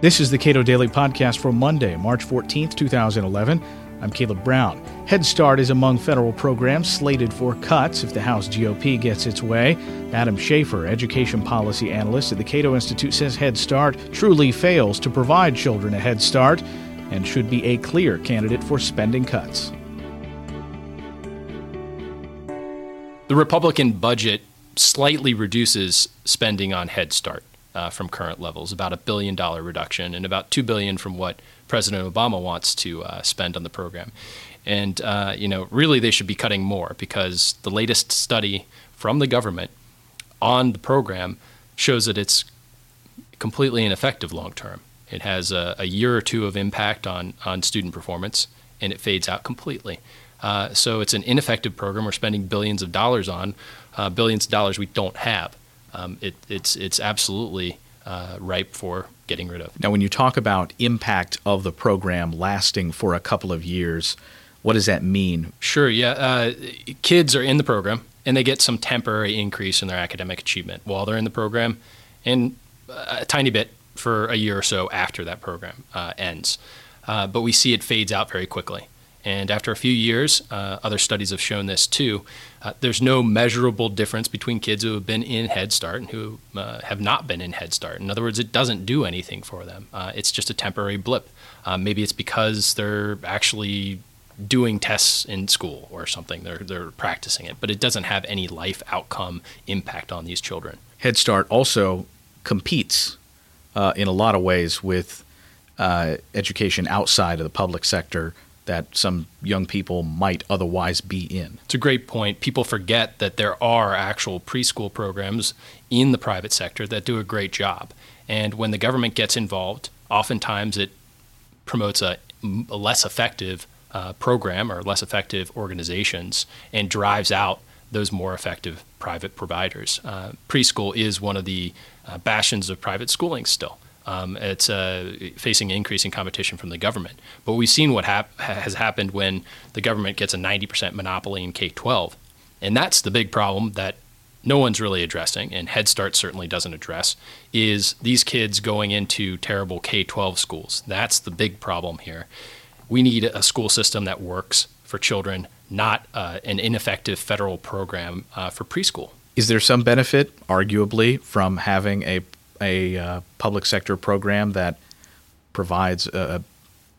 This is the Cato Daily Podcast for Monday, March 14th, 2011. I'm Caleb Brown. Head Start is among federal programs slated for cuts if the House GOP gets its way. Adam Schaeffer, education policy analyst at the Cato Institute, says Head Start truly fails to provide children a head start and should be a clear candidate for spending cuts. The Republican budget slightly reduces spending on Head Start uh, from current levels, about a billion dollar reduction, and about two billion from what President Obama wants to uh, spend on the program. And uh, you know, really, they should be cutting more because the latest study from the government on the program shows that it's completely ineffective long term. It has a, a, year or two of impact on on student performance, and it fades out completely. Uh, so it's an ineffective program. We're spending billions of dollars on uh, billions of dollars we don't have um, it, it's it's absolutely uh, ripe for getting rid of. Now, when you talk about impact of the program lasting for a couple of years, what does that mean? Sure. Yeah, uh, kids are in the program and they get some temporary increase in their academic achievement while they're in the program, and a tiny bit for a year or so after that program uh, ends. Uh, but we see it fades out very quickly. And after a few years, uh, other studies have shown this too. Uh, there's no measurable difference between kids who have been in Head Start and who uh, have not been in Head Start. In other words, it doesn't do anything for them. Uh, it's just a temporary blip. Uh, maybe it's because they're actually doing tests in school or something. They're they're practicing it, but it doesn't have any life outcome impact on these children. Head Start also competes uh, in a lot of ways with education outside of the public sector that some young people might otherwise be in. It's a great point. People forget that there are actual preschool programs in the private sector that do a great job. And when the government gets involved, oftentimes it promotes a, a less effective uh, program or less effective organizations and drives out those more effective private providers. Uh, preschool is one of the uh, bastions of private schooling still. Um, it's uh, facing increasing competition from the government. But we've seen what hap- has happened when the government gets a 90% monopoly in K 12. And that's the big problem that no one's really addressing, and Head Start certainly doesn't address, is these kids going into terrible K 12 schools. That's the big problem here. We need a school system that works for children, not uh, an ineffective federal program uh, for preschool. Is there some benefit, arguably, from having a a uh, public sector program that provides a,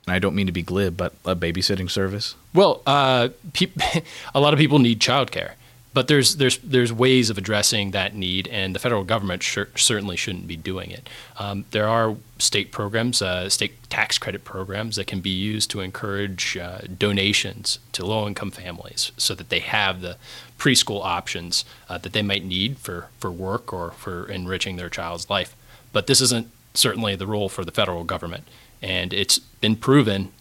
and I don't mean to be glib, but a babysitting service? Well, uh, pe- a lot of people need childcare, but there's there's there's ways of addressing that need, and the federal government sh- certainly shouldn't be doing it. Um, there are state programs, uh, state tax credit programs that can be used to encourage uh, donations to low-income families, so that they have the preschool options uh, that they might need for for work or for enriching their child's life. But this isn't certainly the role for the federal government, and it's been proven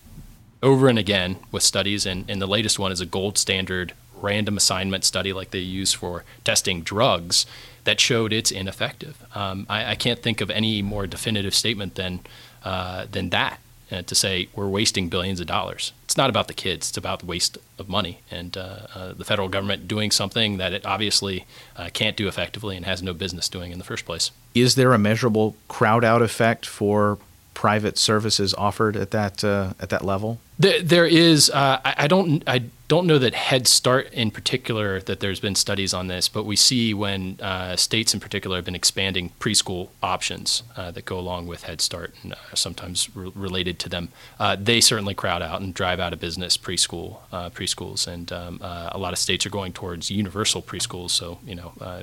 over and again with studies, and, and the latest one is a gold standard random assignment study like they use for testing drugs that showed it's ineffective. Um, I, I, can't think of any more definitive statement than uh, than that uh, to say we're wasting billions of dollars. It's not about the kids; it's about the waste of money and uh, uh the federal government doing something that it obviously uh, can't do effectively and has no business doing in the first place. Is there a measurable crowd out effect for private services offered at that uh, at that level? There, there is. Uh, I, I, don't. I don't know that Head Start in particular that there's been studies on this, but we see when uh, states in particular have been expanding preschool options uh, that go along with Head Start and are sometimes re- related to them. Uh, they certainly crowd out and drive out of business preschool uh, preschools, and um, uh, a lot of states are going towards universal preschools. So you know, uh,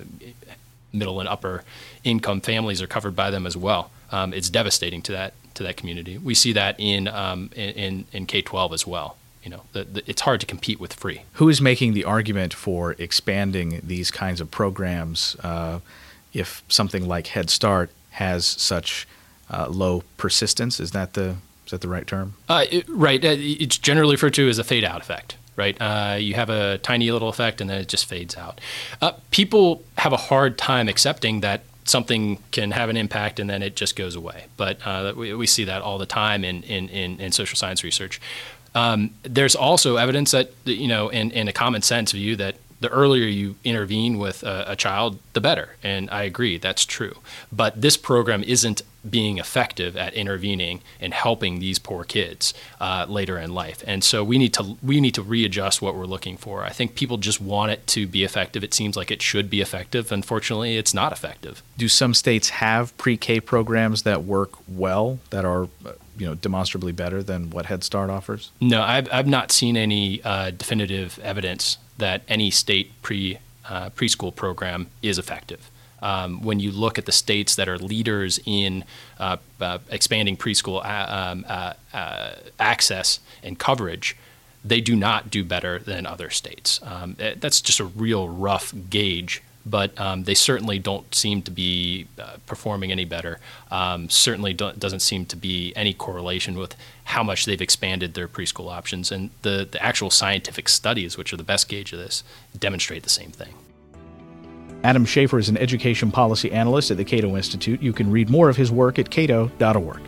middle and upper income families are covered by them as well. Um, it's devastating to that to that community. We see that in um, in, in K twelve as well you know, the, the, it's hard to compete with free. Who is making the argument for expanding these kinds of programs uh, if something like Head Start has such uh, low persistence? Is that the is that the right term? Uh, it, right. Uh, it's generally referred to as a fade out effect. Right. Uh, you have a tiny little effect and then it just fades out. Uh, people have a hard time accepting that something can have an impact and then it just goes away. But we, we, see that all the time in, in, in, in social science research. Um, there's also evidence that you know, in, in a common sense view, that the earlier you intervene with a, a, child, the better. And I agree, that's true. But this program isn't being effective at intervening and helping these poor kids uh, later in life. And so we need to we need to readjust what we're looking for. I think people just want it to be effective. It seems like it should be effective. Unfortunately, it's not effective. Do some states have pre-K programs that work well that are uh, you know demonstrably better than what Head Start offers? No, I've I've not seen any uh, definitive evidence that any state pre uh, preschool program is effective. Um, when you look at the states that are leaders in uh, uh, expanding preschool a- um, uh, uh, access and coverage, they do not do better than other states. Um, that's just a real rough gauge but um, they certainly don't seem to be uh, performing any better. Um, certainly doesn't seem to be any correlation with how much they've expanded their preschool options. And the, the actual scientific studies, which are the best gauge of this, demonstrate the same thing. Adam Schaeffer is an education policy analyst at the Cato Institute. You can read more of his work at cato.org.